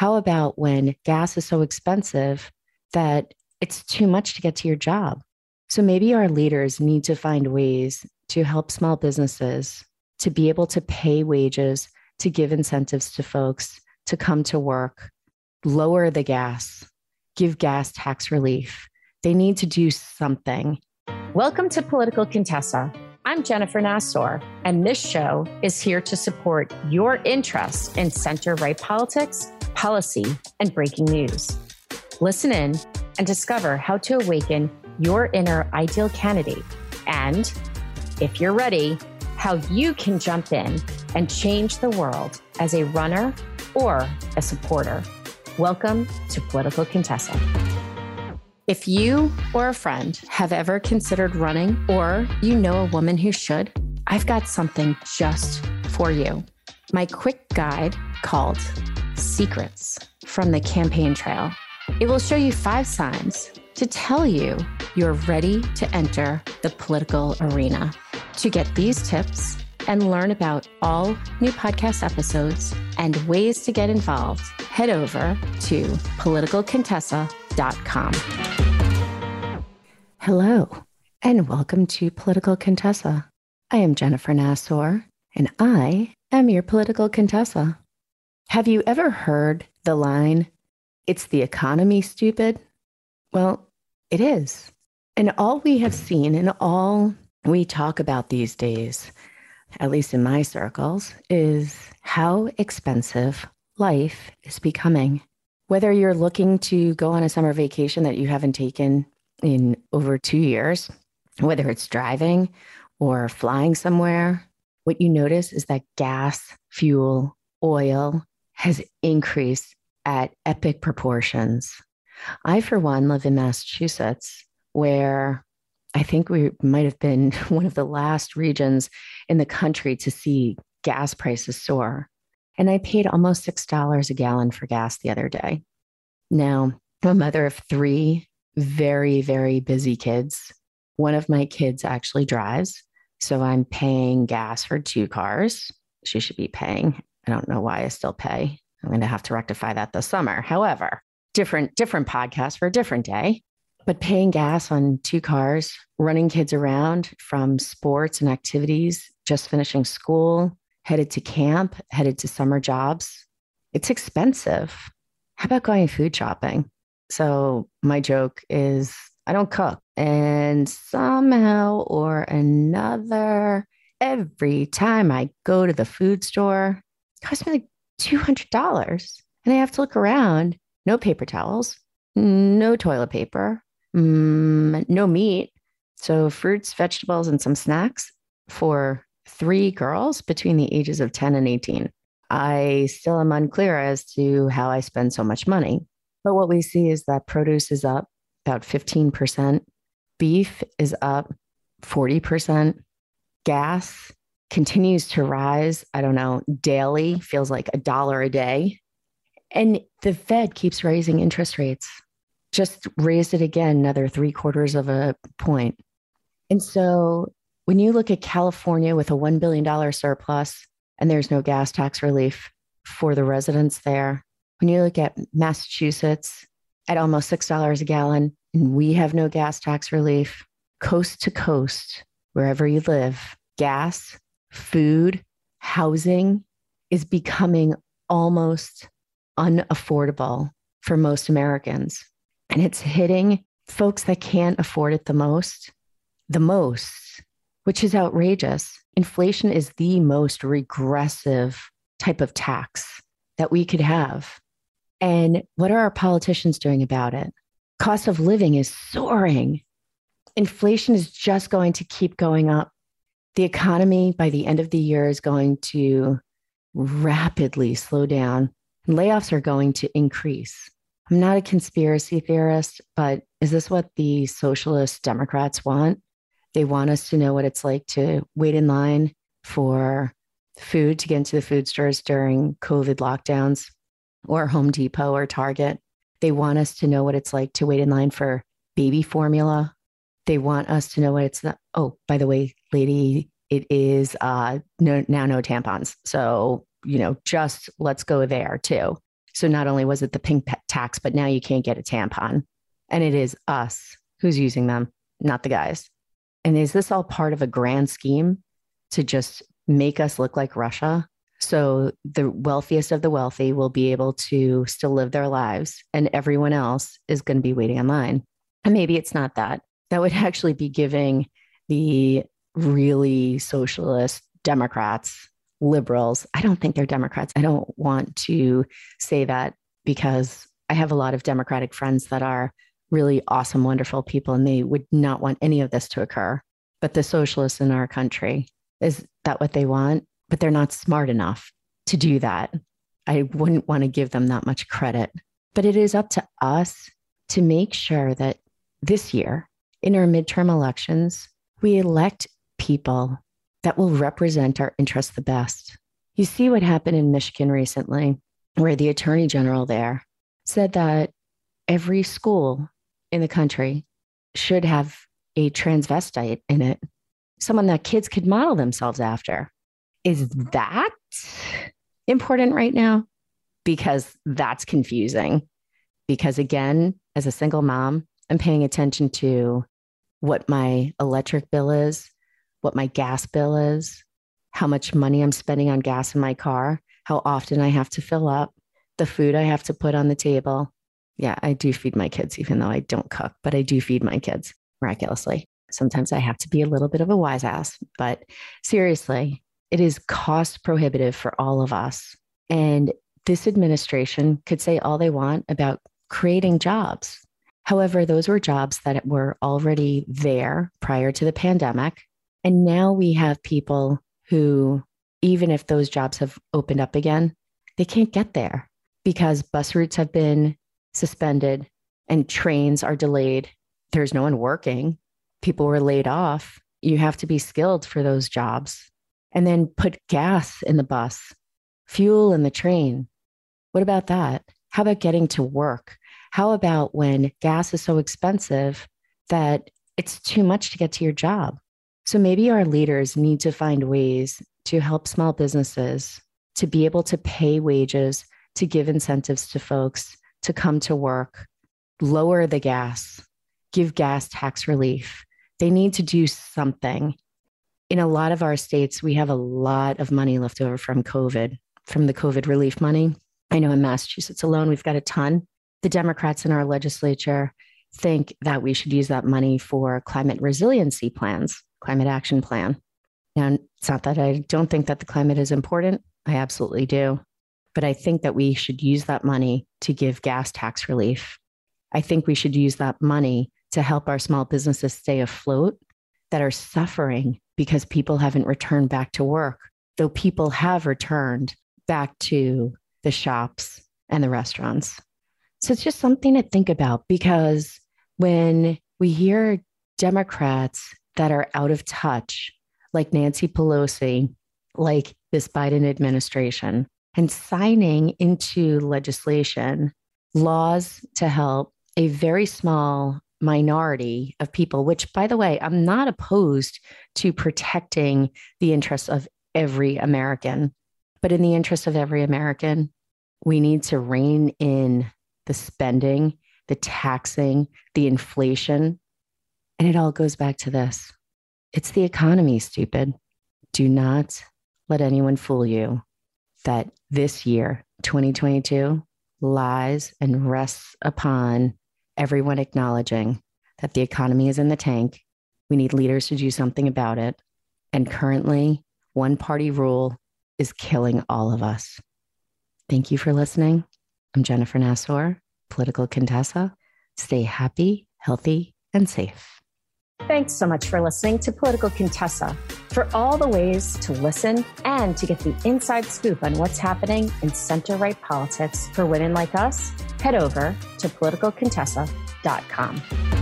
How about when gas is so expensive that it's too much to get to your job? So maybe our leaders need to find ways to help small businesses to be able to pay wages, to give incentives to folks to come to work, lower the gas, give gas tax relief. They need to do something. Welcome to Political Contessa. I'm Jennifer Nassour, and this show is here to support your interest in center right politics, policy, and breaking news. Listen in and discover how to awaken your inner ideal candidate. And if you're ready, how you can jump in and change the world as a runner or a supporter. Welcome to Political Contessa. If you or a friend have ever considered running or you know a woman who should, I've got something just for you. My quick guide called Secrets from the Campaign Trail. It will show you five signs to tell you you're ready to enter the political arena. To get these tips and learn about all new podcast episodes and ways to get involved, head over to politicalcontessa.com. Hello, and welcome to Political Contessa. I am Jennifer Nassour, and I am your political Contessa. Have you ever heard the line, it's the economy, stupid? Well, it is. And all we have seen and all we talk about these days, at least in my circles, is how expensive life is becoming. Whether you're looking to go on a summer vacation that you haven't taken in over two years, whether it's driving or flying somewhere, what you notice is that gas, fuel, oil has increased at epic proportions. I, for one, live in Massachusetts, where I think we might have been one of the last regions in the country to see gas prices soar. And I paid almost $6 a gallon for gas the other day. Now, a mother of three very, very busy kids. One of my kids actually drives. So I'm paying gas for two cars. She should be paying. I don't know why I still pay. I'm going to have to rectify that this summer. However, different different podcast for a different day. But paying gas on two cars, running kids around from sports and activities, just finishing school, headed to camp, headed to summer jobs, it's expensive. How about going food shopping? So my joke is I don't cook. And somehow or another, every time I go to the food store, it costs me like $200. And I have to look around. No paper towels, no toilet paper, mm, no meat. So fruits, vegetables, and some snacks for three girls between the ages of 10 and 18. I still am unclear as to how I spend so much money. But what we see is that produce is up about 15%, beef is up 40%, gas continues to rise. I don't know, daily feels like a dollar a day. And the Fed keeps raising interest rates, just raised it again, another three quarters of a point. And so when you look at California with a $1 billion surplus and there's no gas tax relief for the residents there, when you look at Massachusetts at almost $6 a gallon, and we have no gas tax relief, coast to coast, wherever you live, gas, food, housing is becoming almost unaffordable for most Americans. And it's hitting folks that can't afford it the most, the most, which is outrageous. Inflation is the most regressive type of tax that we could have. And what are our politicians doing about it? Cost of living is soaring. Inflation is just going to keep going up. The economy by the end of the year is going to rapidly slow down. Layoffs are going to increase. I'm not a conspiracy theorist, but is this what the socialist Democrats want? They want us to know what it's like to wait in line for food to get into the food stores during COVID lockdowns or Home Depot or Target. They want us to know what it's like to wait in line for baby formula. They want us to know what it's not. Oh, by the way, lady, it is uh, no, now no tampons. So, you know, just let's go there too. So not only was it the pink tax, but now you can't get a tampon. And it is us who's using them, not the guys. And is this all part of a grand scheme to just make us look like Russia? So the wealthiest of the wealthy will be able to still live their lives, and everyone else is going to be waiting online. And maybe it's not that. That would actually be giving the really socialist Democrats, liberals, I don't think they're Democrats. I don't want to say that because I have a lot of Democratic friends that are really awesome, wonderful people, and they would not want any of this to occur. But the socialists in our country, is that what they want? But they're not smart enough to do that. I wouldn't want to give them that much credit. But it is up to us to make sure that this year, in our midterm elections, we elect people that will represent our interests the best. You see what happened in Michigan recently, where the attorney general there said that every school in the country should have a transvestite in it, someone that kids could model themselves after. Is that important right now? Because that's confusing. Because again, as a single mom, I'm paying attention to what my electric bill is, what my gas bill is, how much money I'm spending on gas in my car, how often I have to fill up, the food I have to put on the table. Yeah, I do feed my kids, even though I don't cook, but I do feed my kids miraculously. Sometimes I have to be a little bit of a wise ass, but seriously, it is cost prohibitive for all of us. And this administration could say all they want about creating jobs. However, those were jobs that were already there prior to the pandemic. And now we have people who, even if those jobs have opened up again, they can't get there because bus routes have been suspended and trains are delayed. There's no one working. People were laid off. You have to be skilled for those jobs. And then put gas in the bus, fuel in the train. What about that? How about getting to work? How about when gas is so expensive that it's too much to get to your job? So maybe our leaders need to find ways to help small businesses to be able to pay wages, to give incentives to folks to come to work, lower the gas, give gas tax relief. They need to do something. In a lot of our states, we have a lot of money left over from COVID, from the COVID relief money. I know in Massachusetts alone, we've got a ton. The Democrats in our legislature think that we should use that money for climate resiliency plans climate action plan. Now, it's not that I don't think that the climate is important. I absolutely do. But I think that we should use that money to give gas tax relief. I think we should use that money to help our small businesses stay afloat that are suffering because people haven't returned back to work, though people have returned back to the shops and the restaurants. So it's just something to think about because when we hear Democrats that are out of touch, like Nancy Pelosi, like this Biden administration, and signing into legislation laws to help a very small minority of people, which, by the way, I'm not opposed to protecting the interests of every American. But in the interest of every American, we need to rein in the spending, the taxing, the inflation and it all goes back to this it's the economy, stupid. Do not let anyone fool you that this year, 2022, lies and rests upon everyone acknowledging that the economy is in the tank. We need leaders to do something about it. And currently, one party rule is killing all of us. Thank you for listening. I'm Jennifer Nassour, political Contessa. Stay happy, healthy, and safe. Thanks so much for listening to Political Contessa. For all the ways to listen and to get the inside scoop on what's happening in center right politics for women like us, head over to politicalcontessa.com.